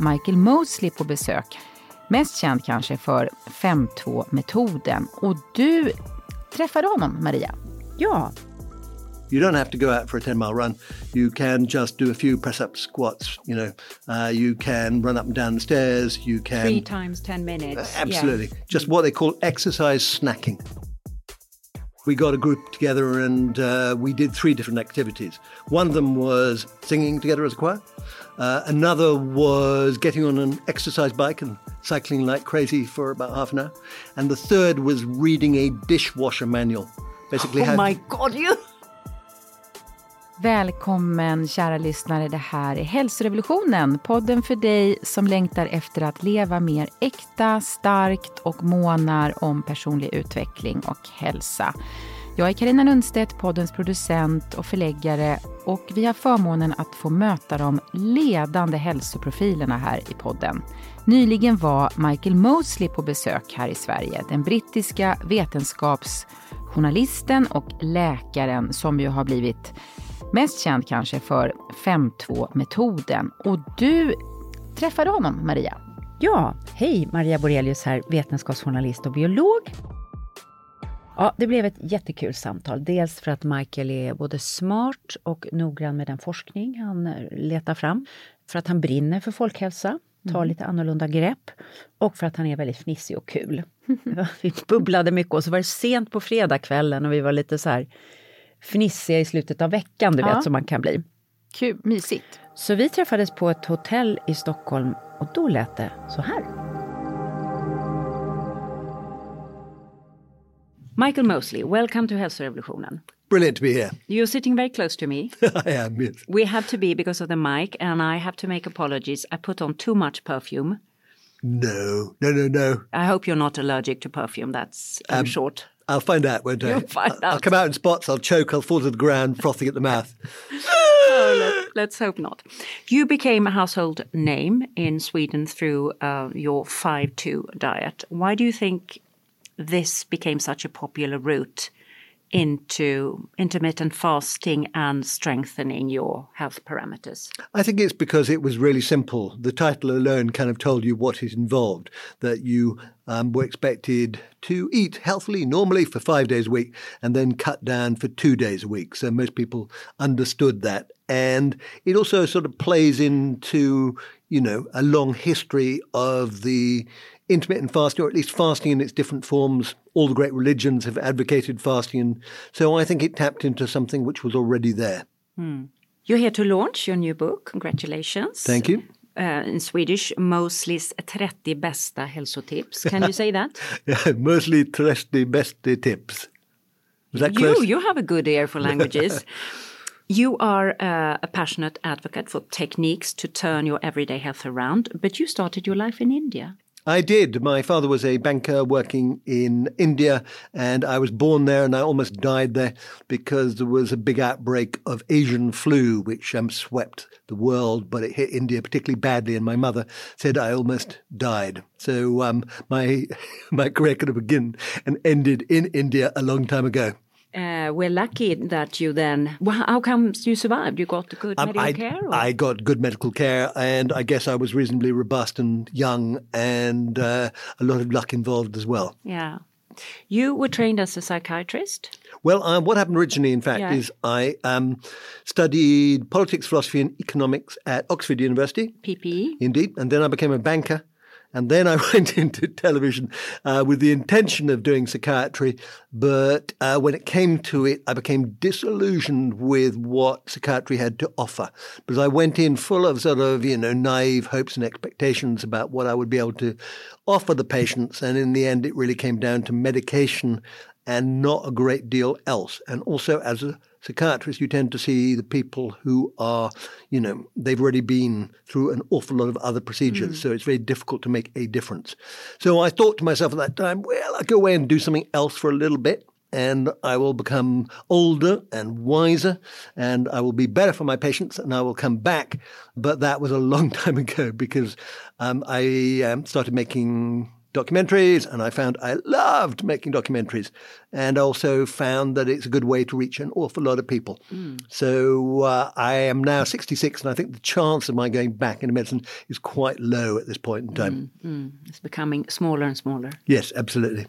Michael Mosley på besök. Mest känd kanske för 5.2-metoden. Och du träffade honom, Maria. Ja. You don't have to go out for a 10 mile run. You can just do a few press up squats. You know, uh, you can run up and down the stairs. You can. Three times 10 minutes. Uh, absolutely. Yeah. Just what they call exercise snacking. We got a group together and uh, we did three different activities. One of them was singing together as a choir. Uh, another was getting on an exercise bike and cycling like crazy for about half an hour. And the third was reading a dishwasher manual. Basically, oh my god, you! Välkommen kära lyssnare, det här är Hälsorevolutionen. Podden för dig som längtar efter att leva mer äkta, starkt och månar om personlig utveckling och hälsa. Jag är Karina Lundstedt, poddens producent och förläggare och vi har förmånen att få möta de ledande hälsoprofilerna här i podden. Nyligen var Michael Mosley på besök här i Sverige, den brittiska vetenskapsjournalisten och läkaren som ju har blivit mest känd kanske för 5.2-metoden. Och du träffade honom, Maria. Ja, hej Maria Borelius här, vetenskapsjournalist och biolog. Ja, det blev ett jättekul samtal. Dels för att Michael är både smart och noggrann med den forskning han eh, letar fram. För att han brinner för folkhälsa, tar mm. lite annorlunda grepp. Och för att han är väldigt fnissig och kul. vi bubblade mycket och så var det sent på fredagskvällen och vi var lite så här fnissiga i slutet av veckan, du ja. vet, som man kan bli. Kul, mysigt. Så vi träffades på ett hotell i Stockholm och då lät det så här. Michael Mosley, welcome to Hälsorevolutionen. Brilliant to be here. You're sitting very close to me. I am, yes. We have to be because of the mic, and I have to make apologies. I put on too much perfume. No, no, no, no. I hope you're not allergic to perfume. That's um, short. I'll find out, won't I? You'll find I'll, out. I'll come out in spots, I'll choke, I'll fall to the ground, frothing at the mouth. oh, let, us hope not. You became a household name in Sweden through uh, your 5 2 diet. Why do you think this became such a popular route into intermittent fasting and strengthening your health parameters? I think it's because it was really simple. The title alone kind of told you what it involved that you um, were expected to eat healthily, normally for five days a week, and then cut down for two days a week. So most people understood that. And it also sort of plays into, you know, a long history of the intermittent fasting, or at least fasting in its different forms. All the great religions have advocated fasting. And so I think it tapped into something which was already there. Hmm. You're here to launch your new book. Congratulations. Thank you. Uh, in Swedish, Mosley's 30 bästa hälsotips. Can you say that? yeah, Mosley 30 bästa tips. Is that close? You, you have a good ear for languages. You are uh, a passionate advocate for techniques to turn your everyday health around, but you started your life in India. I did. My father was a banker working in India, and I was born there, and I almost died there because there was a big outbreak of Asian flu, which um, swept the world, but it hit India particularly badly, and my mother said I almost died. So um, my my career could have begun and ended in India a long time ago. Uh, we're lucky that you then. Well, how come you survived? You got good um, medical I, care? Or? I got good medical care, and I guess I was reasonably robust and young, and uh, a lot of luck involved as well. Yeah. You were trained as a psychiatrist? Well, um, what happened originally, in fact, yeah. is I um, studied politics, philosophy, and economics at Oxford University. PPE. Indeed. And then I became a banker and then I went into television uh, with the intention of doing psychiatry. But uh, when it came to it, I became disillusioned with what psychiatry had to offer because I went in full of sort of, you know, naive hopes and expectations about what I would be able to offer the patients. And in the end, it really came down to medication and not a great deal else. And also, as a psychiatrist, you tend to see the people who are, you know, they've already been through an awful lot of other procedures. Mm. So it's very difficult to make a difference. So I thought to myself at that time, well, I'll go away and do something else for a little bit. And I will become older and wiser, and I will be better for my patients, and I will come back. But that was a long time ago because um, I um, started making documentaries, and I found I loved making documentaries, and also found that it's a good way to reach an awful lot of people. Mm. So uh, I am now 66, and I think the chance of my going back into medicine is quite low at this point in time. Mm, mm. It's becoming smaller and smaller. Yes, absolutely.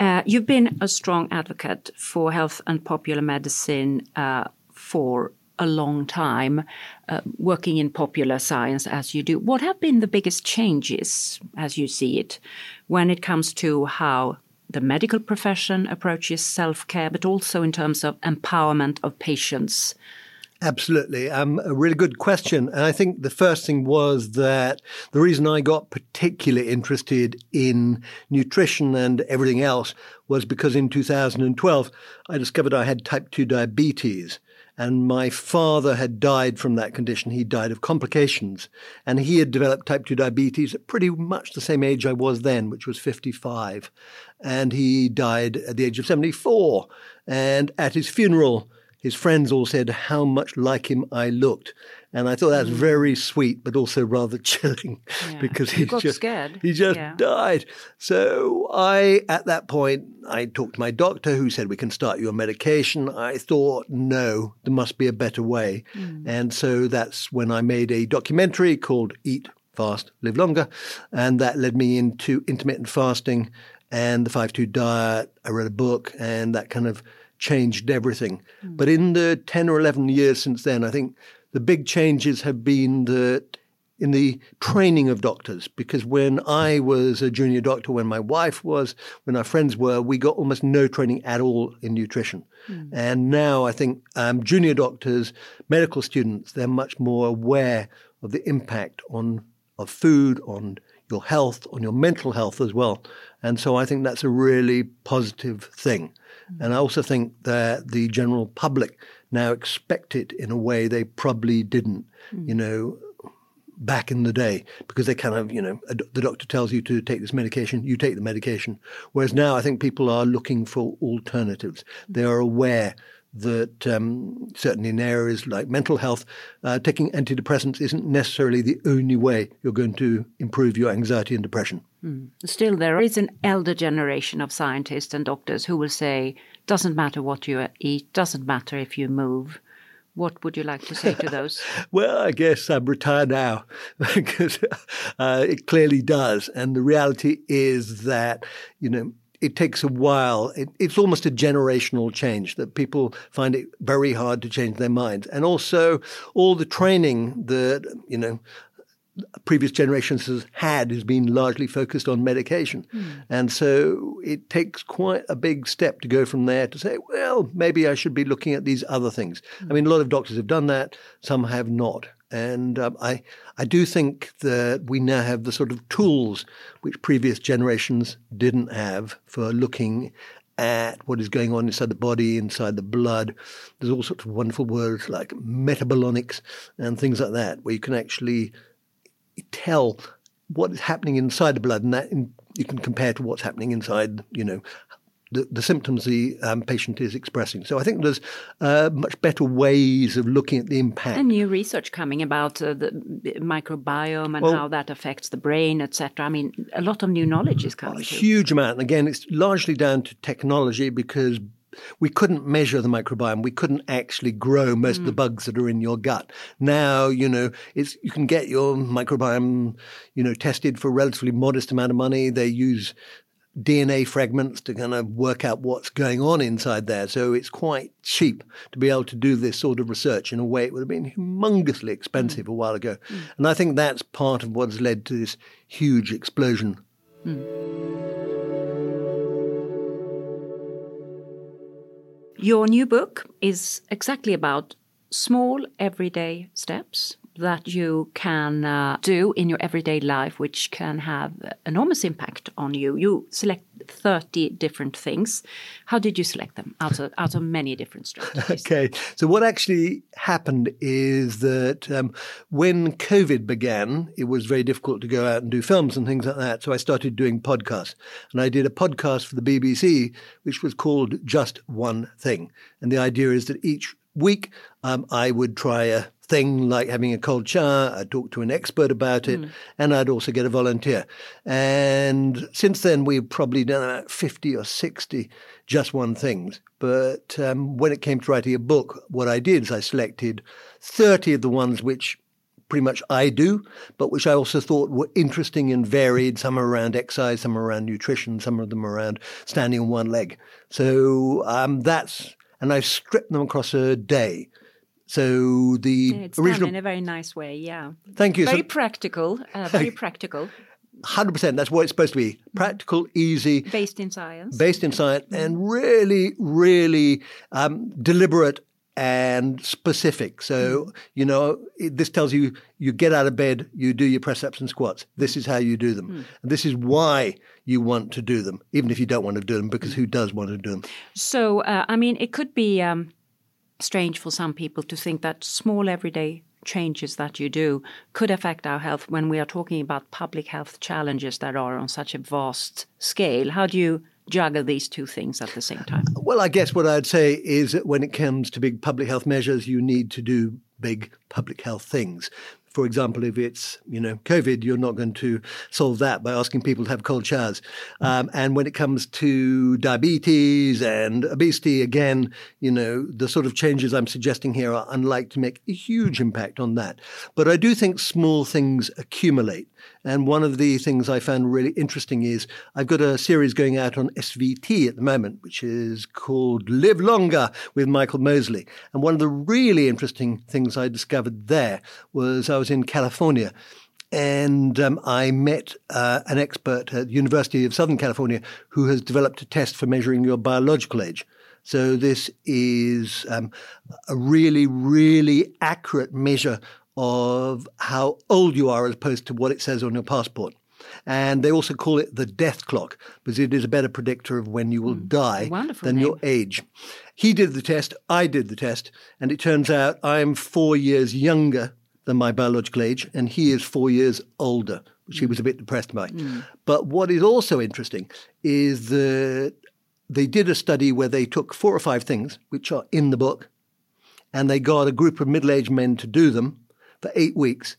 Uh, you've been a strong advocate for health and popular medicine uh, for a long time uh, working in popular science as you do. What have been the biggest changes, as you see it, when it comes to how the medical profession approaches self care, but also in terms of empowerment of patients? Absolutely. Um, a really good question. And I think the first thing was that the reason I got particularly interested in nutrition and everything else was because in 2012 I discovered I had type 2 diabetes. And my father had died from that condition. He died of complications. And he had developed type 2 diabetes at pretty much the same age I was then, which was 55. And he died at the age of 74. And at his funeral, his friends all said how much like him I looked. And I thought that was mm. very sweet, but also rather chilling yeah. because he just scared. he just yeah. died. So I, at that point, I talked to my doctor, who said we can start your medication. I thought, no, there must be a better way, mm. and so that's when I made a documentary called Eat Fast, Live Longer, and that led me into intermittent fasting and the five two diet. I read a book, and that kind of changed everything. Mm. But in the 10 or 11 years since then, I think the big changes have been that in the training of doctors, because when I was a junior doctor, when my wife was, when our friends were, we got almost no training at all in nutrition. Mm. And now I think um, junior doctors, medical students, they're much more aware of the impact on of food, on your health, on your mental health as well. And so I think that's a really positive thing. And I also think that the general public now expect it in a way they probably didn't, mm. you know, back in the day, because they kind of, you know, the doctor tells you to take this medication, you take the medication. Whereas now I think people are looking for alternatives. Mm. They are aware that um, certainly in areas like mental health, uh, taking antidepressants isn't necessarily the only way you're going to improve your anxiety and depression. Mm. Still, there is an elder generation of scientists and doctors who will say, doesn't matter what you eat, doesn't matter if you move. What would you like to say to those? well, I guess I'm retired now because uh, it clearly does. And the reality is that, you know, it takes a while. It, it's almost a generational change that people find it very hard to change their minds. And also all the training that, you know, previous generations has had has been largely focused on medication. Mm. And so it takes quite a big step to go from there to say, well, maybe I should be looking at these other things. Mm. I mean, a lot of doctors have done that, some have not. And um, I, I do think that we now have the sort of tools which previous generations didn't have for looking at what is going on inside the body, inside the blood. There's all sorts of wonderful words like metabolomics and things like that, where you can actually tell what is happening inside the blood, and that you can compare to what's happening inside, you know, the, the symptoms the um, patient is expressing. So I think there's uh, much better ways of looking at the impact. And new research coming about uh, the microbiome and well, how that affects the brain, etc. I mean, a lot of new knowledge is coming. A huge amount. And again, it's largely down to technology because we couldn't measure the microbiome. We couldn't actually grow most mm. of the mm. bugs that are in your gut. Now, you know, it's you can get your microbiome, you know, tested for a relatively modest amount of money. They use DNA fragments to kind of work out what's going on inside there. So it's quite cheap to be able to do this sort of research in a way it would have been humongously expensive mm. a while ago. Mm. And I think that's part of what has led to this huge explosion. Mm. Your new book is exactly about small everyday steps that you can uh, do in your everyday life, which can have enormous impact on you. You select 30 different things. How did you select them out of, out of many different strategies? okay. So, what actually happened is that um, when COVID began, it was very difficult to go out and do films and things like that. So, I started doing podcasts. And I did a podcast for the BBC, which was called Just One Thing. And the idea is that each week um, I would try a thing like having a cold shower. I'd talk to an expert about it, mm. and I'd also get a volunteer. And since then, we've probably done about 50 or 60 just one things. But um, when it came to writing a book, what I did is I selected 30 of the ones which pretty much I do, but which I also thought were interesting and varied. Some are around exercise, some are around nutrition, some of them around standing on one leg. So um, that's, and I've stripped them across a day. So the it's original done in a very nice way. Yeah. Thank you. Very so, practical. Uh, very practical. Hundred percent. That's what it's supposed to be: practical, easy, based in science, based in science, and really, really um, deliberate and specific. So mm. you know, it, this tells you you get out of bed, you do your press ups and squats. This is how you do them, mm. and this is why you want to do them, even if you don't want to do them, because who does want to do them? So uh, I mean, it could be. Um, strange for some people to think that small everyday changes that you do could affect our health when we are talking about public health challenges that are on such a vast scale. How do you juggle these two things at the same time? Well, I guess what I'd say is that when it comes to big public health measures, you need to do big public health things for example, if it's you know COVID, you're not going to solve that by asking people to have cold showers. Um, and when it comes to diabetes and obesity, again, you know the sort of changes I'm suggesting here are unlikely to make a huge impact on that. But I do think small things accumulate. And one of the things I found really interesting is I've got a series going out on SVT at the moment, which is called Live Longer with Michael Mosley. And one of the really interesting things I discovered there was I was in California and um, I met uh, an expert at the University of Southern California who has developed a test for measuring your biological age. So this is um, a really, really accurate measure of how old you are as opposed to what it says on your passport. And they also call it the death clock because it is a better predictor of when you will mm. die Wonderful than name. your age. He did the test, I did the test, and it turns out I'm four years younger than my biological age, and he is four years older, which he was a bit depressed by. Mm. But what is also interesting is that they did a study where they took four or five things, which are in the book, and they got a group of middle aged men to do them for eight weeks.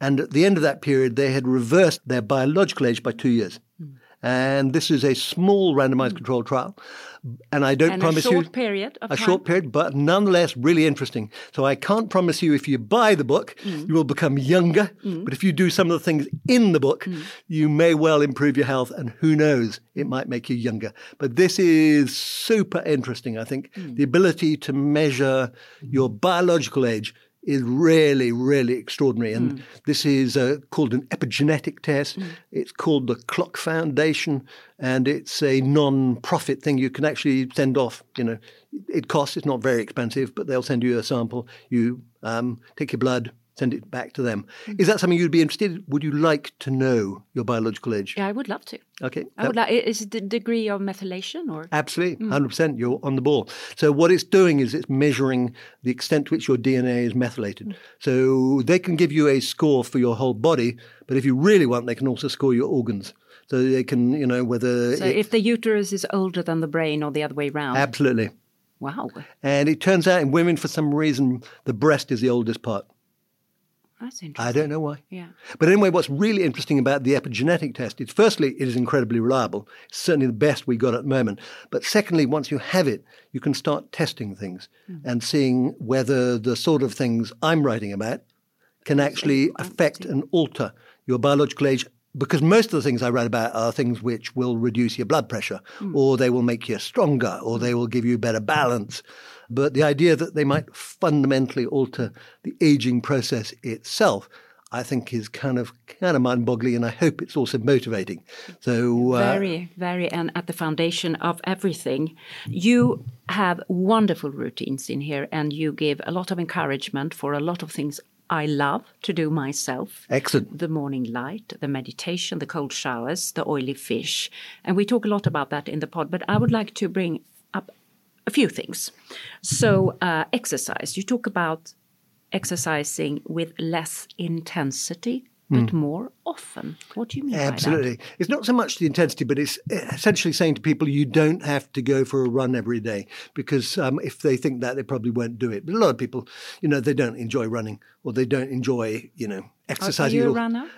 And at the end of that period, they had reversed their biological age by two years. Mm. And this is a small randomized mm. controlled trial. And I don't and promise you a short you, period a time. short period, but nonetheless really interesting. So I can't promise you if you buy the book, mm. you will become younger. Mm. But if you do some of the things in the book, mm. you may well improve your health, and who knows, it might make you younger. But this is super interesting. I think the ability to measure your biological age is really, really extraordinary. And mm. this is uh, called an epigenetic test. Mm. It's called the Clock Foundation, and it's a non-profit thing. You can actually send off. You know, it costs. It's not very expensive, but they'll send you a sample. You um, take your blood, send it back to them. Is mm-hmm. that something you'd be interested? Would you like to know your biological age? Yeah, I would love to. Okay. I would like. Is it the degree of methylation or? Absolutely, mm. 100%. You're on the ball. So, what it's doing is it's measuring the extent to which your DNA is methylated. Mm. So, they can give you a score for your whole body, but if you really want, they can also score your organs. So, they can, you know, whether. So it- if the uterus is older than the brain or the other way round. absolutely. wow, And it turns out in women, for some reason, the breast is the oldest part. That's I don't know why. Yeah. But anyway, what's really interesting about the epigenetic test is firstly, it is incredibly reliable. It's certainly the best we got at the moment. But secondly, once you have it, you can start testing things and seeing whether the sort of things I'm writing about can actually affect and alter your biological age. Because most of the things I write about are things which will reduce your blood pressure, or they will make you stronger, or they will give you better balance. But the idea that they might fundamentally alter the aging process itself, I think, is kind of kind of mind-boggling, and I hope it's also motivating. So, uh, Very, very, and at the foundation of everything, you have wonderful routines in here, and you give a lot of encouragement for a lot of things I love to do myself. excellent. The morning light, the meditation, the cold showers, the oily fish. And we talk a lot about that in the pod, but I would like to bring up a few things. So, uh, exercise. You talk about exercising with less intensity, but more often. What do you mean by that? Absolutely. It's not so much the intensity, but it's essentially saying to people you don't have to go for a run every day because um, if they think that, they probably won't do it. But a lot of people, you know, they don't enjoy running or they don't enjoy, you know, Are, are exercising. you a runner?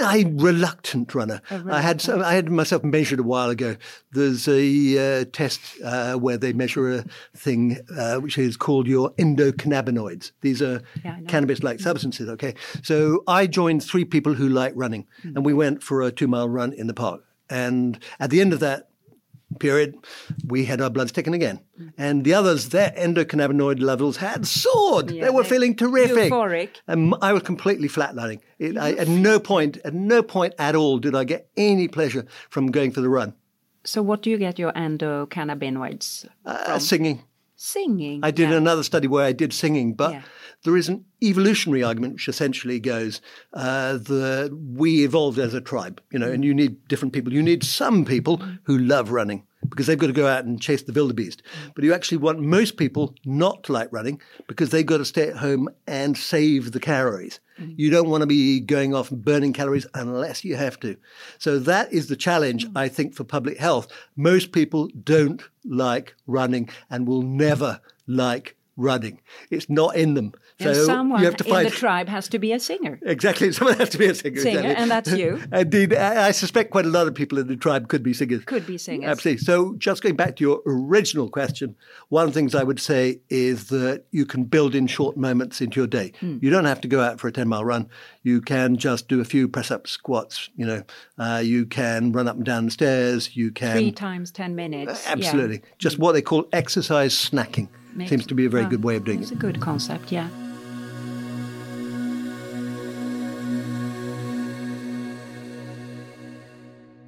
I'm reluctant runner. I had some, I had myself measured a while ago. There's a uh, test uh, where they measure a thing uh, which is called your endocannabinoids. These are Yeah, cannabis-like substances. Okay, so I joined three people who like running, and we went for a two-mile run in the park. And at the end of that period, we had our bloods taken again. And the others, their endocannabinoid levels had soared. Yeah, they were feeling terrific. euphoric. And I was completely flatlining. It, I, at no point, at no point at all, did I get any pleasure from going for the run. So, what do you get your endocannabinoids Uh, singing. Singing. I did yeah. another study where I did singing, but Yeah. there is an evolutionary argument which essentially goes uh, that we evolved as a tribe, you know, and you need different people. You need some people who love running because they've got to go out and chase the wildebeest. Mm-hmm. But you actually want most people not to like running because they've got to stay at home and save the calories. Mm-hmm. You don't want to be going off and burning calories unless you have to. So that is the challenge, mm-hmm. I think, for public health. Most people don't like running and will never like running. It's not in them. So and someone you have to in find the tribe has to be a singer. Exactly. Someone has to be a singer. Singer, exactly. and that's you. Indeed. I, I suspect quite a lot of people in the tribe could be singers. Could be singers. Absolutely. So, just going back to your original question, one of the things I would say is that you can build in short moments into your day. Hmm. You don't have to go out for a 10 mile run. You can just do a few press up squats. You know, uh, you can run up and down the stairs. You can. Three times 10 minutes. yeah. Absolutely. Just what they call exercise snacking. Makes- Seems to be a very good way of doing It's it. It's a good concept, yeah.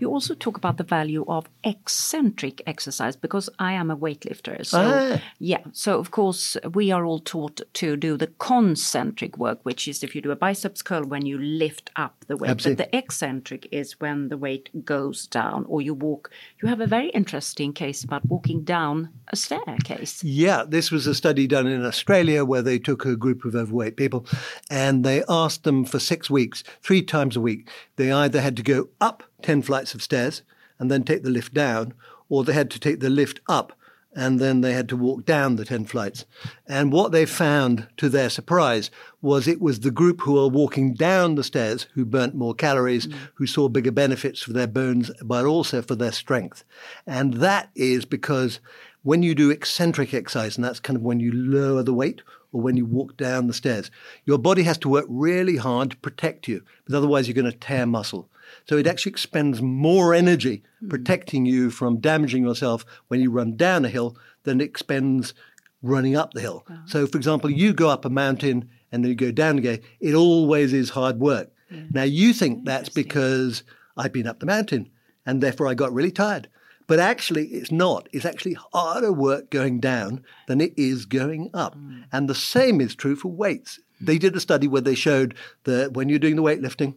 You also talk about the value of eccentric exercise because I am a weightlifter. So, Ah. yeah. So, of course, we are all taught to do the concentric work, which is if you do a biceps curl when you lift up the weight. Absolutely. But the eccentric is when the weight goes down or you walk. You have a very interesting case about walking down a staircase. Yeah, this was a study done in Australia where they took a group of overweight people and they asked them for six weeks, three times a week. They either had to go up 10 flights of stairs and then take the lift down, or they had to take the lift up and then they had to walk down the 10 flights. And what they found, to their surprise, was it was the group who were walking down the stairs who burnt more calories, mm. who saw bigger benefits for their bones, but also for their strength. And that is because when you do eccentric exercise, and that's kind of when you lower the weight or when you walk down the stairs, your body has to work really hard to protect you, because otherwise you're going to tear muscle. So it actually expends more energy hmm. protecting you from damaging yourself when you run down a hill than it expends running up the hill. So, for example, you go up a mountain and then you go down again, it always is hard work. Now, you think that's because I've been up the mountain and therefore I got really tired. But actually, it's not. It's actually harder work going down than it is going up. Hmm. And the same is true for weights. they did a study where they showed that when you're doing the weightlifting,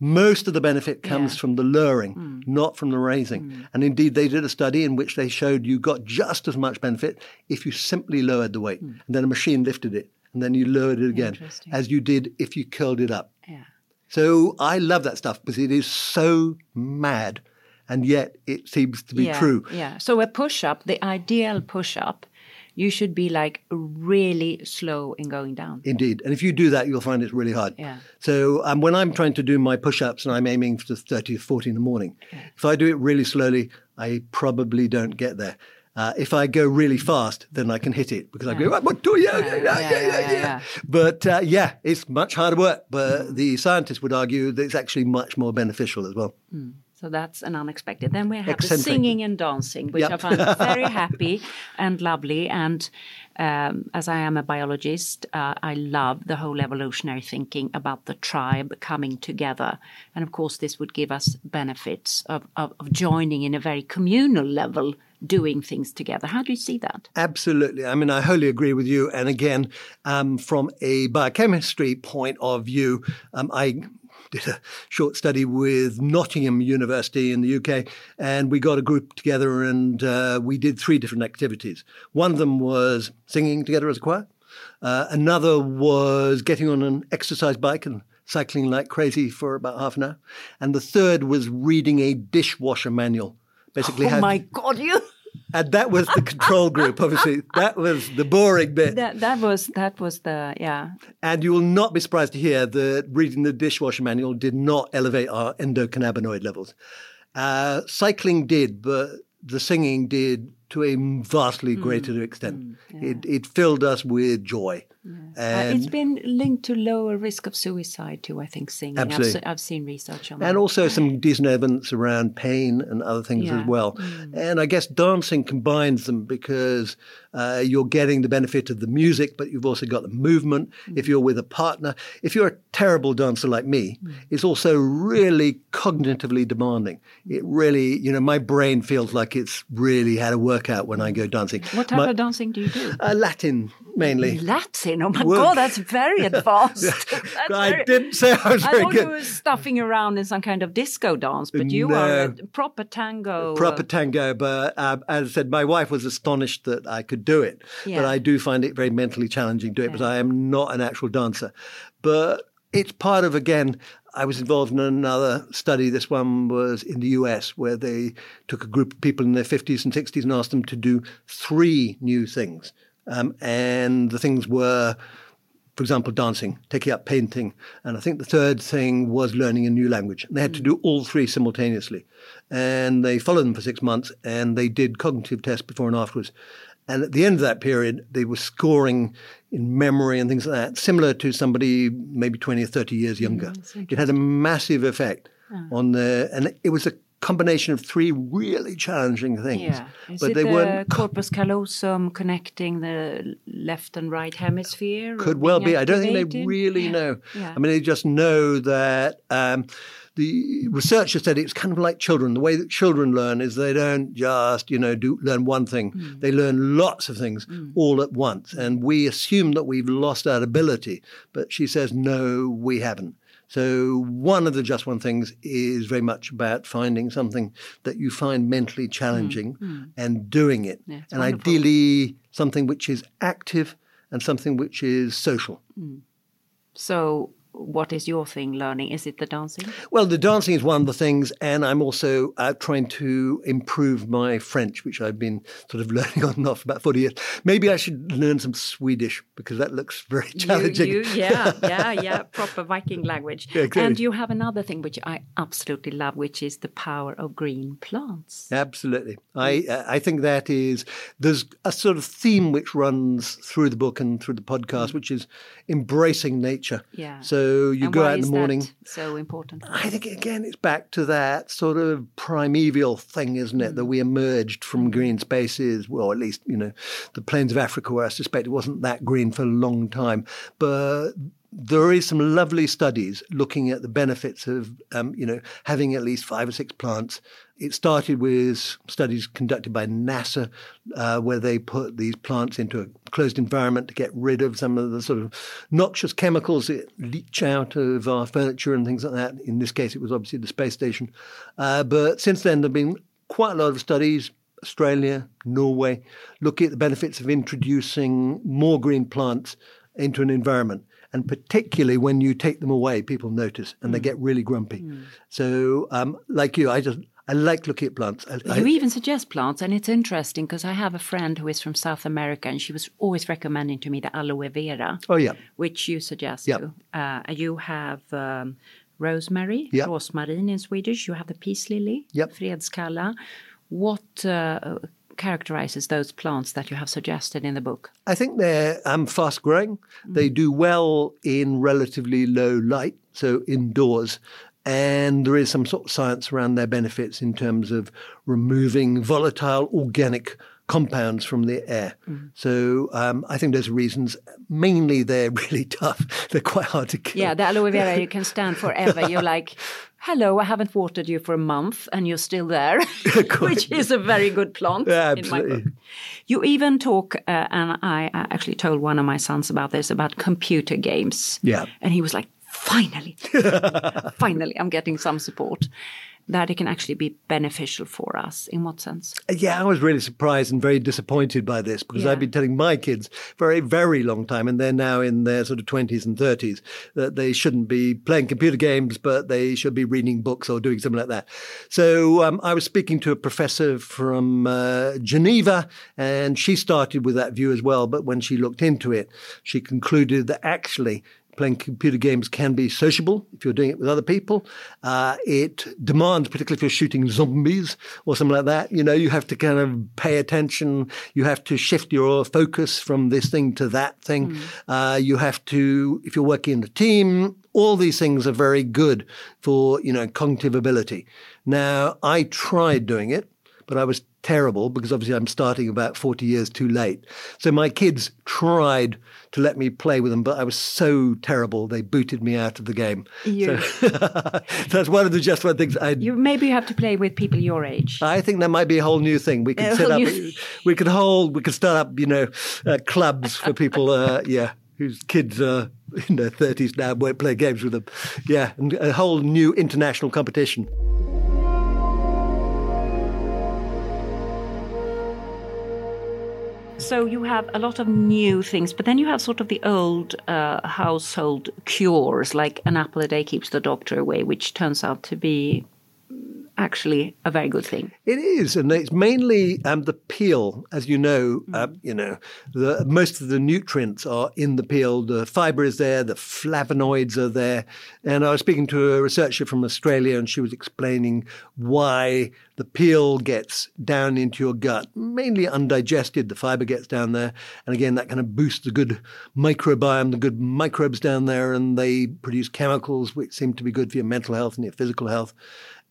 most of the benefit comes Yeah. from the lowering, hmm. not from the raising. Hmm. And indeed, they did a study in which they showed you got just as much benefit if you simply lowered the weight. And then a machine lifted it, and then you lowered it again, as you did if you curled it up. Yeah. So I love that stuff because it is so mad, and yet it seems to be yeah, true. Yeah. So a push up, the ideal push up, you should be like really slow in going down. Indeed. And if you do that, you'll find it's really hard. Yeah. So um, when I'm trying to do my push ups and I'm aiming for 30 to 40 in the morning, if I do it really slowly, I probably don't get there. Uh, if I go really fast, then I can hit it because I go, I'm not doing yeah, yeah, yeah, yeah, yeah, yeah, yeah. But uh, yeah, it's much harder work. But the scientists would argue that it's actually much more beneficial as well. So that's an unexpected. Then we have the singing and dancing, which Yep. I find very happy and lovely. And um, as I am a biologist, uh, I love the whole evolutionary thinking about the tribe coming together. And of course, this would give us benefits of, of, of joining in a very communal level, doing things together. How do you see that? Absolutely. I mean, I wholly agree with you. And again, um, from a biochemistry point of view, um, I did a short study with Nottingham University in the UK, and we got a group together and uh, we did three different activities. One of them was singing together as a choir. Uh, another was getting on an exercise bike and cycling like crazy for about half an hour. And the third was reading a dishwasher manual. Basically, Oh how- my God, you! And that was the control group, obviously. That was the boring bit. That, that was that was the yeah And you will not be surprised to hear that reading the dishwasher manual did not elevate our endocannabinoid levels. Uh, cycling did, but the singing did to a vastly greater extent. it, it filled us with joy. Uh, And, it's been linked to lower risk of suicide too. I think singing. I've, I've seen research on and that. And also some decent evidence around pain and other things Yeah. as well. And I guess dancing combines them because uh, you're getting the benefit of the music, but you've also got the movement. If you're with a partner, if you're a terrible dancer like me, it's also really cognitively demanding. It really, you know, my brain feels like it's really had a workout when I go dancing. what type My- of dancing do you do? uh, Latin mainly. Latin. Oh my Well- god, that's very advanced. That's I very- didn't say I was I very thought good. you were stuffing around in some kind of disco dance, but you are a proper tango. proper uh, tango. But uh, as I said, my wife was astonished that I could do it. But I do find it very mentally challenging to do it because I am not an actual dancer. But it's part of, again, I was involved in another study. This one was in the US where they took a group of people in their 50s and 60s and asked them to do three new things. Um, and the things were for example, dancing, taking up painting. And I think the third thing was learning a new language. And they had to do all three simultaneously. And they followed them for six months and they did cognitive tests before and afterwards. And at the end of that period, they were scoring in memory and things like that, similar to somebody maybe 20 or 30 years younger. it had a massive effect on the, and it was a combination of three really challenging things. Yeah. Is but it they the weren't corpus callosum connecting the left and right hemisphere? Could well be. I don't think they really Yeah. know. Yeah. I mean, they just know that um, the researcher said it's kind of like children. The way that children learn is they don't just, you know, do learn one thing. Hmm. They learn lots of things all at once. And we assume that we've lost that ability. But she says, no, we haven't. So one of the just one things is very much about finding something that you find mentally challenging and doing it. Hmm. Yeah, and wonderful. ideally something which is active and something which is social. So, what is your thing learning? Is it the dancing? Well, the dancing is one of the things, and I'm also uh, trying to improve my French, which I've been sort of learning on and off for about 40 years. Maybe I should learn some Swedish because that looks very challenging. You, you, yeah, yeah, yeah, proper Viking language. Yeah. And you have another thing which I absolutely love, which is the power of green plants. Absolutely. I uh, I think that is there's a sort of theme which runs through the book and through the podcast, which is embracing nature. Mm. Yeah. So you and go out in the morning. so important? I think again it's back to that sort of primeval thing, isn't it? That mm. we emerged from mm. green spaces, well, at least you know, the plains of Africa, where I suspect it wasn't that green for a long time. But there is some lovely studies looking at the benefits of, um, you know, having at least five or six plants. It started with studies conducted by NASA, uh, where they put these plants into a closed environment to get rid of some of the sort of noxious chemicals that leach out of our furniture and things like that. In this case, it was obviously the space station. Uh, but since then, there have been quite a lot of studies Australia, Norway, looking at the benefits of introducing more green plants into an environment. And particularly when you take them away, people notice and mm. they get really grumpy. Mm. So, um, like you, I just I like looking at plants. I, you I, even suggest plants, and it's interesting because I have a friend who is from South America, and she was always recommending to me the aloe vera. Oh yeah, which you suggest. Yeah. Uh, you have um, rosemary, yep. rosmarin in Swedish. You have the peace lily, yep. fredskalla. What uh, characterizes those plants that you have suggested in the book? I think they're um, fast growing. Mm. They do well in relatively low light, so indoors. And there is some sort of science around their benefits in terms of removing volatile organic compounds from the air. Mm. So um, I think there's reasons. Mainly, they're really tough. They're quite hard to kill. Yeah, the aloe vera you can stand forever. You're like, hello, I haven't watered you for a month, and you're still there, which is a very good plant yeah, in my book. You even talk, uh, and I actually told one of my sons about this about computer games. Yeah, and he was like, finally, finally, I'm getting some support that it can actually be beneficial for us. In what sense? Yeah, I was really surprised and very disappointed by this because yeah. I've been telling my kids for a very long time, and they're now in their sort of 20s and 30s, that they shouldn't be playing computer games, but they should be reading books or doing something like that. So um, I was speaking to a professor from uh, Geneva, and she started with that view as well. But when she looked into it, she concluded that actually playing computer games can be sociable if you're doing it with other people. Uh, it demands, particularly if you're shooting zombies or something like that, you know, you have to kind of pay attention. You have to shift your focus from this thing to that thing. Mm. Uh, you have to, if you're working in a team, all these things are very good for, you know, cognitive ability. Now, I tried doing it, but I was terrible because obviously I'm starting about 40 years too late. So my kids tried to let me play with them, but I was so terrible they booted me out of the game. You, so that's one of the just one things I. You maybe you have to play with people your age. I think that might be a whole new thing. We could set up. we could hold. We could start up. You know, uh, clubs for people. Uh, yeah, whose kids are in their thirties now won't play games with them. Yeah, and a whole new international competition. So you have a lot of new things, but then you have sort of the old uh, household cures, like an apple a day keeps the doctor away, which turns out to be actually a very good thing. It is, and it's mainly um, the peel, as you know. Mm. Uh, you know, the, most of the nutrients are in the peel. The fibre is there, the flavonoids are there. And I was speaking to a researcher from Australia, and she was explaining why the peel gets down into your gut, mainly undigested. The fibre gets down there, and again, that kind of boosts the good microbiome, the good microbes down there, and they produce chemicals which seem to be good for your mental health and your physical health.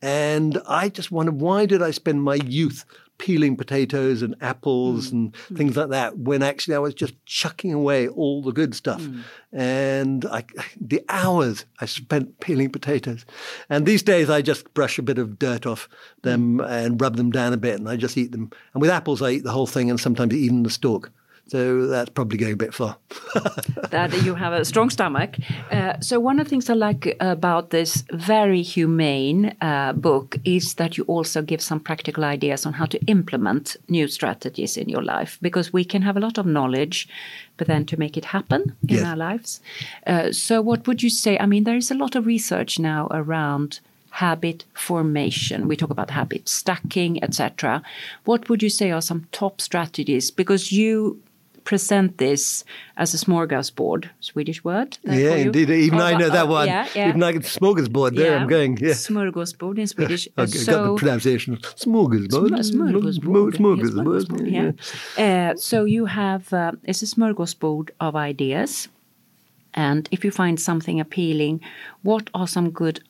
And I just wondered why did I spend my youth peeling potatoes and apples mm. and mm. things like that when actually I was just chucking away all the good stuff. Mm. And I, the hours I spent peeling potatoes. And these days I just brush a bit of dirt off them mm. and rub them down a bit and I just eat them. And with apples, I eat the whole thing and sometimes even the stalk. So that's probably going a bit far. that you have a strong stomach. Uh, so one of the things I like about this very humane uh, book is that you also give some practical ideas on how to implement new strategies in your life. Because we can have a lot of knowledge, but then to make it happen in yes. our lives. Uh, so what would you say? I mean, there is a lot of research now around habit formation. We talk about habit stacking, etc. What would you say are some top strategies? Because you present this as a smorgasbord, Swedish word. Yeah, indeed. Even oh, I know that one. Yeah, yeah. Even I get smorgasbord there. Yeah. I'm going. Yeah. Smorgasbord in Swedish. I so, got the pronunciation. Smorgasbord. Smorgasbord. Smorgasbord. Yeah. Uh, so you have uh, it's a smorgasbord of ideas, and if you find something appealing, what are some good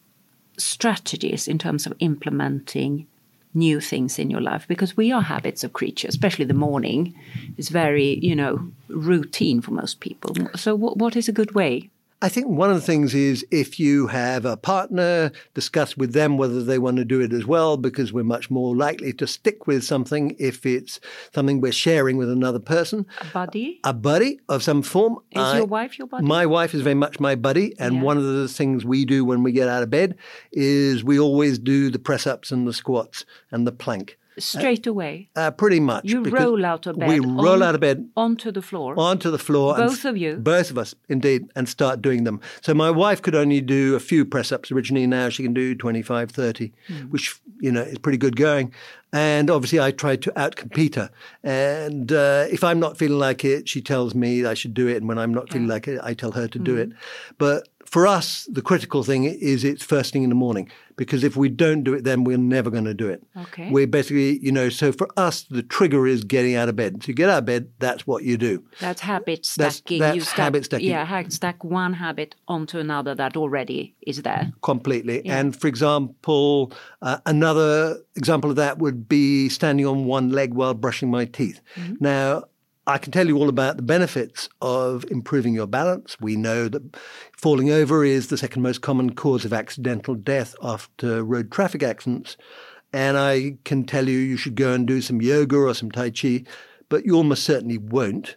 strategies in terms of implementing new things in your life because we are habits of creatures especially the morning. Is very you know routine for most people. So what, what is a good way I think one of the things is if you have a partner, discuss with them whether they want to do it as well, because we're much more likely to stick with something if it's something we're sharing with another person. A buddy? A buddy of some form. Is I- your wife your buddy? My wife is very much my buddy, and Yeah. one of the things we do when we get out of bed is we always do the press ups and the squats and the plank. Straight away. Uh, pretty much. You roll out of bed. We roll on- out of bed Onto the floor. onto the floor. and Both of you? Both of us, indeed, and start doing them. So my wife could only do a few press ups originally. Now she can do 25, 30, Hmm. which, you know, is pretty good going. And obviously I try to outcompete her. And uh, if I'm not feeling like it, she tells me I should do it. And when I'm not feeling like it, I tell her to do Hmm. it. But for us, the critical thing is it's first thing in the morning. Because if we don't do it, then we're never going to do it. Okay. We're basically, you know, so for us, the trigger is getting out of bed. So you get out of bed, that's what you do. That's habit That's- stacking. that's you stack, habit stacking. Yeah, stack one habit onto another that already is there. completely. And for example, uh, another example of that would be standing on one leg while brushing my teeth. Now, I can tell you all about the benefits of improving your balance. We know that falling over is the second most common cause of accidental death after road traffic accidents. And I can tell you you should go and do some yoga or some Tai Chi, but you almost certainly won't.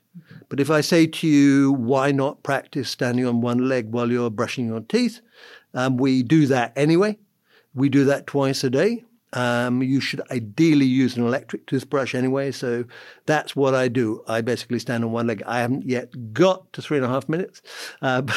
But if I say to you, why not practice standing on one leg while you're brushing your teeth? Um, we do that anyway. We do that twice a day. Um, you should ideally use an electric toothbrush anyway. So that's what I do. I basically stand on one leg. I haven't yet got to three and a half minutes. Uh,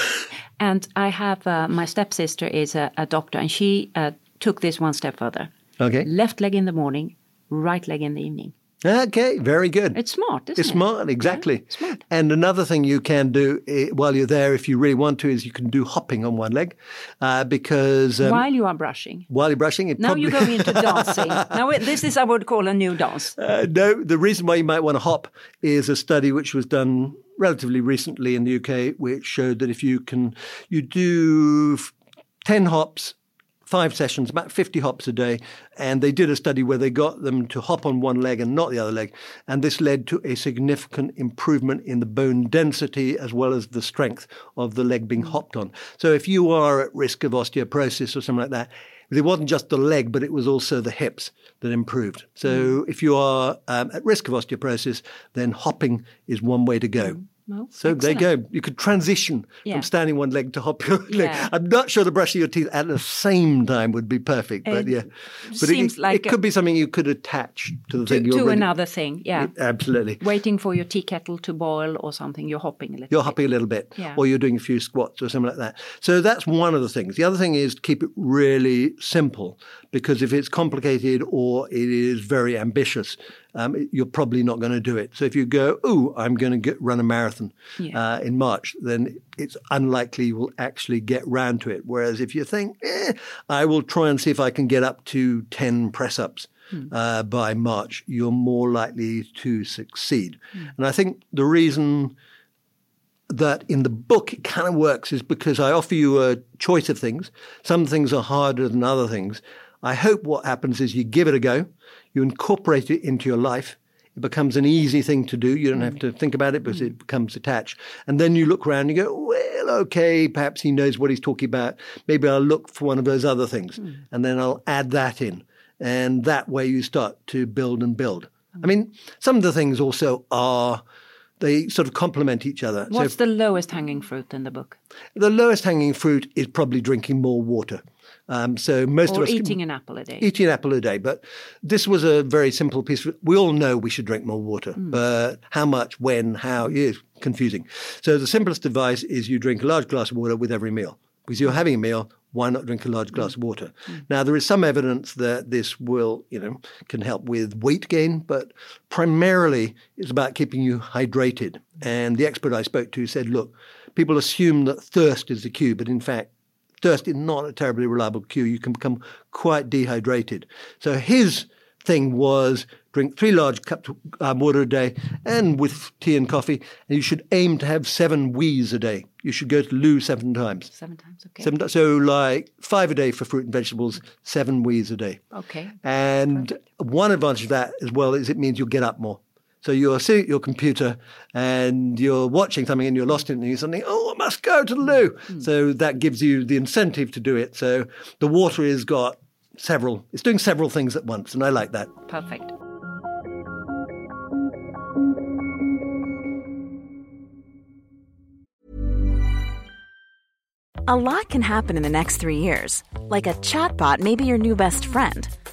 And I have uh, my stepsister is a, a doctor, and she uh, took this one step further. okay. Left leg in the morning, right leg in the evening. Okay. Very good. It's smart, isn't It's it? smart, exactly. smart. And another thing you can do eh, while you're there, if you really want to, is you can do hopping on one leg, uh, because um, While you are brushing. while you're brushing, it Now probably you're going into dancing. Now this is I would call a new dance. Uh, no, the reason why you might want to hop is a study which was done relatively recently in the UK, which showed that if you can, you do 10 hops, five sessions, about 50 hops a day. And they did a study where they got them to hop on one leg and not the other leg. And this led to a significant improvement in the bone density as well as the strength of the leg being mm. hopped on. So if you are at risk of osteoporosis or something like that, it wasn't just the leg, but it was also the hips that improved. So mm. if you are um, at risk of osteoporosis, then hopping is one way to go. Mm. Well, So there you go. You could transition Yeah. from standing one leg to hop your leg. Yeah. I'm not sure the brushing your teeth at the same time would be perfect, but It yeah. But seems it, like it could be something you could attach to the to, thing you're to already- another thing, yeah. Absolutely. Waiting for your tea kettle to boil or something, you're hopping a little. Bit. You're bit. hopping a little bit, Yeah. or you're doing a few squats or something like that. So that's one of the things. The other thing is to keep it really simple, because if it's complicated or it is very ambitious, um, you're probably not going to do it. So if you go, "Oh, I'm going to run a marathon Yeah. uh, in March," then it's unlikely you will actually get round to it. Whereas if you think, eh, "I will try and see if I can get up to ten press ups." Uh, by March, you're more likely to succeed. And I think the reason that in the book it kind of works is because I offer you a choice of things. Some things are harder than other things. I hope what happens is you give it a go, you incorporate it into your life. It becomes an easy thing to do. You don't have to think about it because it becomes attached. And then you look around and you go, well, okay, perhaps he knows what he's talking about. Maybe I'll look for one of those other things hmm. and then I'll add that in. And that way you start to build and build. I mean, some of the things also are, they sort of complement each other. So What's the lowest hanging fruit in the book? the lowest hanging fruit is probably drinking more water. Um, so most Or of us eating an apple a day? eating an apple a day. But this was a very simple piece. Of, we all know we should drink more water, Hmm. but how much, when, how is confusing. So the simplest advice is you drink a large glass of water with every meal. Because you're having a meal, why not drink a large glass of water? Now there is some evidence that this will, you know, can help with weight gain, but primarily it's about keeping you hydrated. And the expert I spoke to said, look, people assume that thirst is the cue, but in fact, thirst is not a terribly reliable cue. You can become quite dehydrated. So his thing was drink three large cups of um, water a day and with tea and coffee. And you should aim to have seven wheeze a day. You should go to loo seven times. Seven times, okay. Seven, so like five a day for fruit and vegetables, seven wheeze a day. Okay. And one advantage of that as well is it means you'll get up more. So you're sitting at your computer and you're watching something and you're lost in it and you suddenly, oh, I must go to the loo. Mm. So that gives you the incentive to do it. So the water has got several, it's doing several things at once. And I like that. Perfect. A lot can happen in the next three years. Like a chatbot may be your new best friend.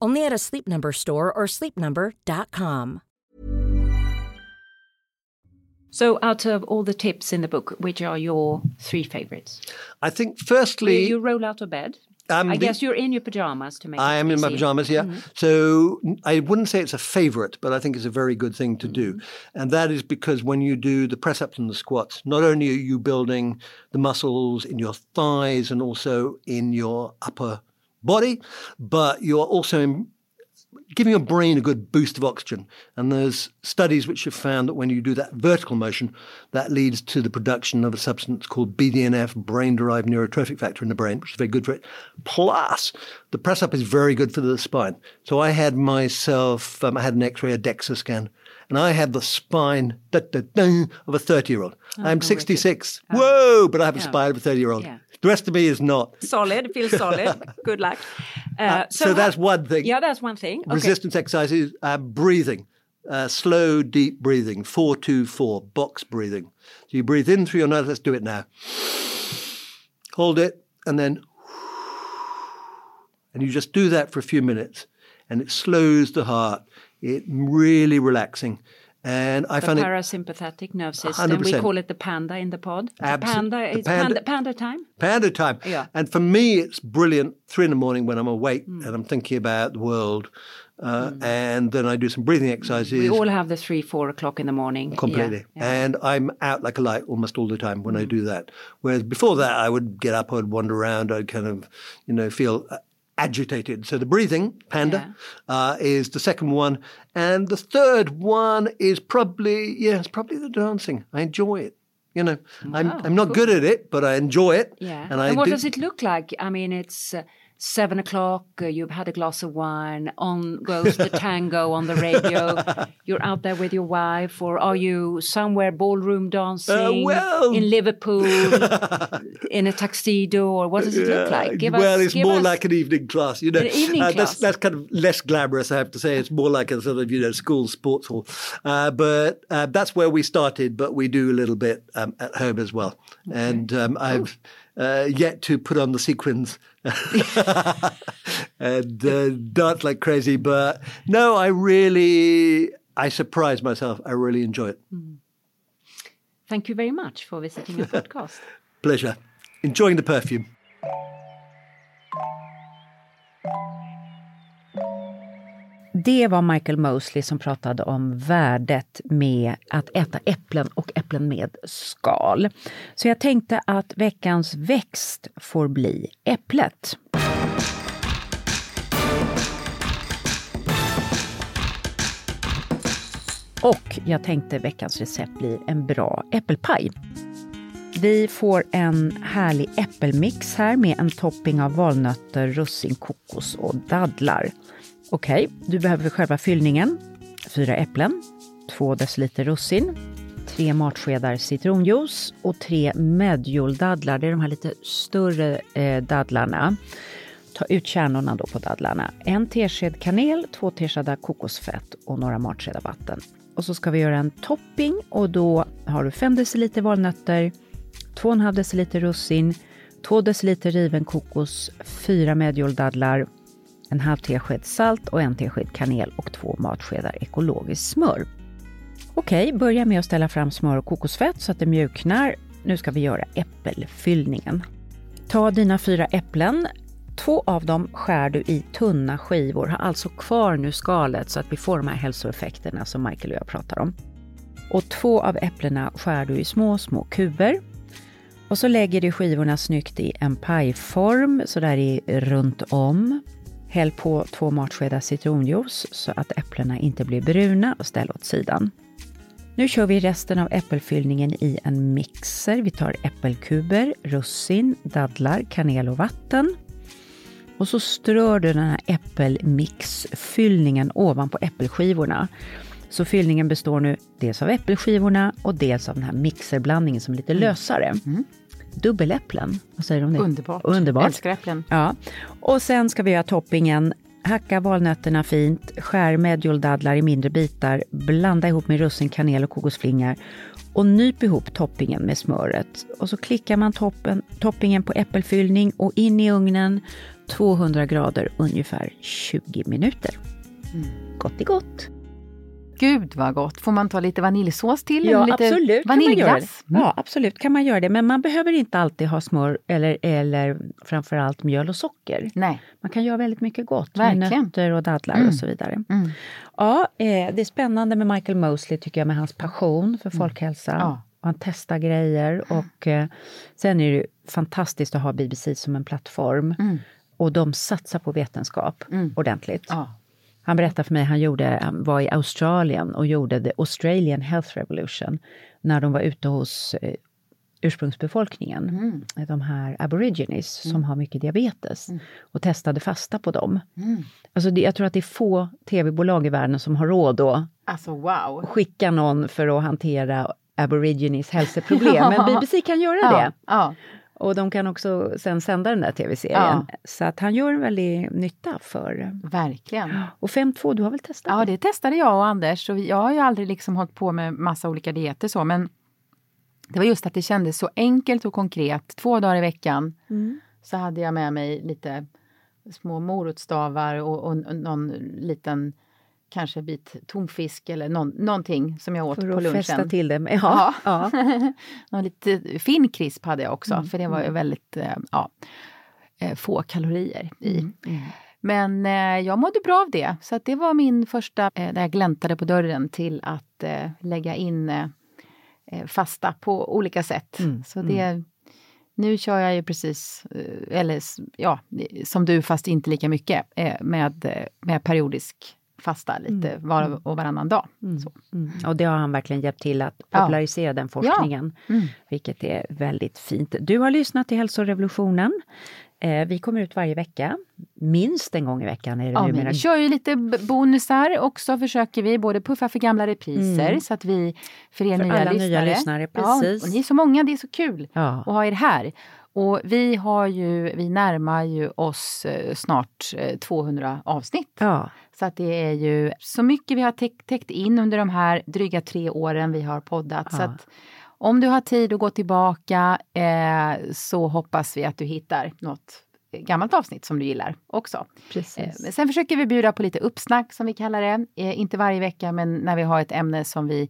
Only at a Sleep Number store or sleepnumber.com. So, out of all the tips in the book, which are your three favorites? I think, firstly, you, you roll out of bed. Um, I the, guess you're in your pajamas to make. I am in my pajamas, yeah. Mm-hmm. So I wouldn't say it's a favorite, but I think it's a very good thing to do, mm-hmm. and that is because when you do the press ups and the squats, not only are you building the muscles in your thighs and also in your upper body, but you're also in, giving your brain a good boost of oxygen. And there's studies which have found that when you do that vertical motion, that leads to the production of a substance called BDNF, brain-derived neurotrophic factor in the brain, which is very good for it. Plus, the press up is very good for the spine. So I had myself, um, I had an X-ray, a DEXA scan, and I had the spine da, da, da, of a 30-year-old. Oh, I'm 66. Oh. Whoa! But I have a spine of a 30-year-old. Yeah. The rest of me is not. Solid, feels solid. Good luck. Uh, uh, so, so that's one thing. Yeah, that's one thing. Okay. Resistance exercises, uh, breathing. Uh, slow, deep breathing, four, two, four, box breathing. So you breathe in through your nose. Let's do it now. Hold it, and then, and you just do that for a few minutes, and it slows the heart. It really relaxing. And I find the found parasympathetic nerve system. 100%. We call it the panda in the pod. Absol- panda, it's panda, panda, time. Panda time. Yeah. And for me, it's brilliant. Three in the morning when I'm awake mm. and I'm thinking about the world. Uh, mm. And then I do some breathing exercises. We all have the three, four o'clock in the morning. Completely. Yeah, yeah. And I'm out like a light almost all the time when mm. I do that. Whereas before that, I would get up, I'd wander around, I'd kind of, you know, feel agitated. So the breathing, panda, yeah. uh, is the second one. And the third one is probably, yeah, it's probably the dancing. I enjoy it. You know, I'm, I'm not cool. good at it, but I enjoy it. Yeah. And, I and what do, does it look like? I mean, it's. Uh, seven o'clock, uh, you've had a glass of wine, on goes the tango on the radio. You're out there with your wife, or are you somewhere ballroom dancing uh, well, in Liverpool in a tuxedo, or what does it look like? Give well, us, it's more us, like an evening class, you know. An evening uh, class. That's, that's kind of less glamorous, I have to say. It's more like a sort of, you know, school sports hall. Uh, but uh, that's where we started, but we do a little bit um, at home as well. Okay. And um, I've uh, yet to put on the sequins and uh, dance like crazy. But no, I really, I surprise myself. I really enjoy it. Mm. Thank you very much for visiting our podcast. Pleasure. Enjoying the perfume. Det var Michael Mosley som pratade om värdet med att äta äpplen och äpplen med skal. Så jag tänkte att veckans växt får bli äpplet. Och jag tänkte veckans recept blir en bra äppelpaj. Vi får en härlig äppelmix här med en topping av valnötter, russin, kokos och dadlar. Okej, okay, du behöver själva fyllningen. Fyra äpplen, två deciliter russin, tre matskedar citronjuice och tre medjoldadlar. Det är de här lite större eh, dadlarna. Ta ut kärnorna då på dadlarna. En tesked kanel, två teskedar kokosfett och några matskedar vatten. Och så ska vi göra en topping och då har du 5 deciliter valnötter, 2,5 deciliter russin, 2 deciliter riven kokos, 4 medjoldadlar, en halv tesked salt och en tesked kanel och två matskedar ekologiskt smör. Okej, börja med att ställa fram smör och kokosfett så att det mjuknar. Nu ska vi göra äppelfyllningen. Ta dina fyra äpplen. Två av dem skär du i tunna skivor. Ha alltså kvar nu skalet så att vi får de här hälsoeffekterna som Michael och jag pratar om. Och två av äpplena skär du i små, små kuber. Och så lägger du skivorna snyggt i en pajform, så där i runt om. Häll på två matskedar citronjuice så att äpplena inte blir bruna och ställ åt sidan. Nu kör vi resten av äppelfyllningen i en mixer. Vi tar äppelkuber, russin, dadlar, kanel och vatten. Och så strör du den här äppelmixfyllningen ovanpå äppelskivorna. Så fyllningen består nu dels av äppelskivorna och dels av den här mixerblandningen som är lite mm. lösare. Mm. Dubbeläpplen, vad säger du om det? Underbart. Underbart. Älskar äpplen. Ja. Och sen ska vi göra toppingen Hacka valnötterna fint, skär medjolldadlar i mindre bitar, blanda ihop med russin, kanel och kokosflingar och nyp ihop toppingen med smöret. Och så klickar man toppen, toppingen på äppelfyllning och in i ugnen 200 grader ungefär 20 minuter. Mm. Gott i gott! Gud vad gott! Får man ta lite vaniljsås till? Ja, lite absolut. Vaniljglass? Mm. Ja, absolut kan man göra det. Men man behöver inte alltid ha smör eller, eller framförallt mjöl och socker. Nej. Man kan göra väldigt mycket gott Verkligen. med nötter och dadlar Mm. och så vidare. Mm. Ja, eh, det är spännande med Michael Mosley tycker jag med hans passion för folkhälsa. Mm. Ja. Och han testar grejer och eh, sen är det fantastiskt att ha BBC som en plattform. Mm. Och de satsar på vetenskap Mm. ordentligt. Ja. Han berättade för mig, han gjorde, han var i Australien och gjorde The Australian Health Revolution när de var ute hos eh, ursprungsbefolkningen, Mm. de här aborigines som har mycket diabetes och testade fasta på dem. Mm. Alltså det, jag tror att det är få tv-bolag i världen som har råd att Alltså wow! skicka någon för att hantera aborigines hälsoproblem, men BBC kan göra Ja, det. ja. Och de kan också sen sända den där tv-serien. Så att han gör en väldig nytta för... Verkligen. Och 5-2, du har väl testat Ja, det? testade jag och Anders. Och jag har ju aldrig liksom hållit på med massa olika dieter så, men det var just att det kändes så enkelt och konkret. Två dagar i veckan Mm. så hade jag med mig lite små morotsstavar och, och någon liten kanske bit tonfisk eller någon, någonting som jag åt För på att lunchen. fästa till det. med- Ja, ja. Någon lite fin krisp hade jag också, Mm, för det var ju väldigt eh, ja, eh, få kalorier i. Mm, mm. Men eh, jag mådde bra av det, så att det var min första, eh, där jag gläntade på dörren till att eh, lägga in eh, fasta på olika sätt. Mm, Så det, Nu kör jag ju precis, eller ja, som du fast inte lika mycket, med, med periodisk fasta lite var och varannan dag. Så. Mm. Och det har han verkligen hjälpt till att Ja. popularisera den forskningen, Mm. vilket är väldigt fint. Du har lyssnat till Hälsorevolutionen. Eh, vi kommer ut varje vecka, minst en gång i veckan är det Ja, numera. vi kör ju lite bonusar också, försöker vi. Både puffa för gamla repriser, Mm. så att vi, för er För nya alla lyssnare. nya lyssnare, Ja, precis. och ni är så många, det är så kul Ja. att ha er här. Och vi har ju, vi närmar ju oss eh, snart eh, 200 avsnitt. Ja, Så att det är ju så mycket vi har täck, täckt in under de här dryga tre åren vi har poddat. Så Ja. att om du har tid att gå tillbaka eh, så hoppas vi att du hittar något gammalt avsnitt som du gillar också. Eh, precis. men sen försöker vi bjuda på lite uppsnack som vi kallar det. Eh, inte varje vecka men när vi har ett ämne som vi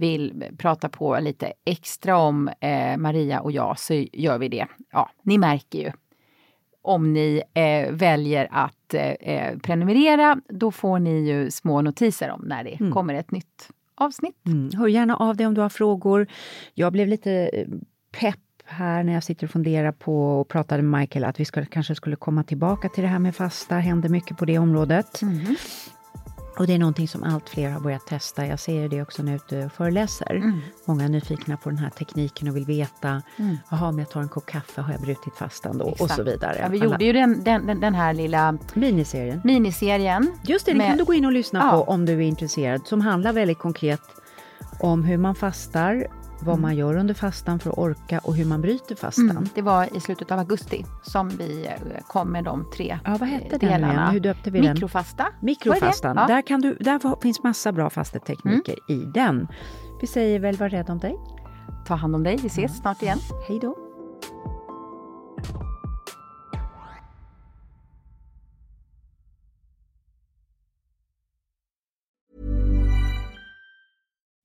vill prata på lite extra om, eh, Maria och jag, så gör vi det. Ja, ni märker ju. Om ni eh, väljer att eh, eh, prenumerera, då får ni ju små notiser om när det Mm. kommer ett nytt avsnitt. Mm. Hör gärna av dig om du har frågor. Jag blev lite eh, pepp här när jag sitter och funderar på och pratade med Michael att vi ska, kanske skulle komma tillbaka till det här med fasta. Händer mycket på det området. Och det är någonting som allt fler har börjat testa. Jag ser det också när jag är ute och föreläser. Mm. Många är nyfikna på den här tekniken och vill veta, Mm. jaha, om jag tar en kopp kaffe, har jag brutit fastan då? Och Exakt. så vidare. Ja, vi Alla- gjorde ju den, den, den, här lilla Miniserien. miniserien. Just det, med- kan du gå in och lyssna Ja. på om du är intresserad. Som handlar väldigt konkret om hur man fastar, vad Mm. man gör under fastan för att orka och hur man bryter fastan. Mm, det var i slutet av augusti som vi eh, kom med de tre Ja, vad hette eh, den delarna. igen? Hur döpte vi den? Mikrofasta. Mikrofastan. Ja. Där, kan du, där finns massa bra fastetekniker i den. Vi säger väl var rädd om dig. Ta hand om dig, vi ses snart igen. Hej då.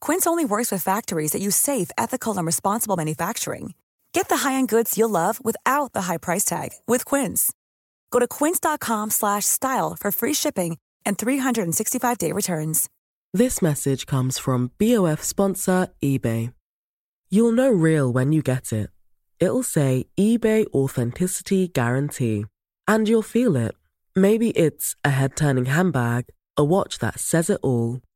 Quince only works with factories that use safe, ethical, and responsible manufacturing. Get the high-end goods you'll love without the high price tag with Quince. Go to quince.com slash style for free shipping and 365-day returns. This message comes from BOF sponsor eBay. You'll know real when you get it. It'll say eBay Authenticity Guarantee. And you'll feel it. Maybe it's a head turning handbag, a watch that says it all,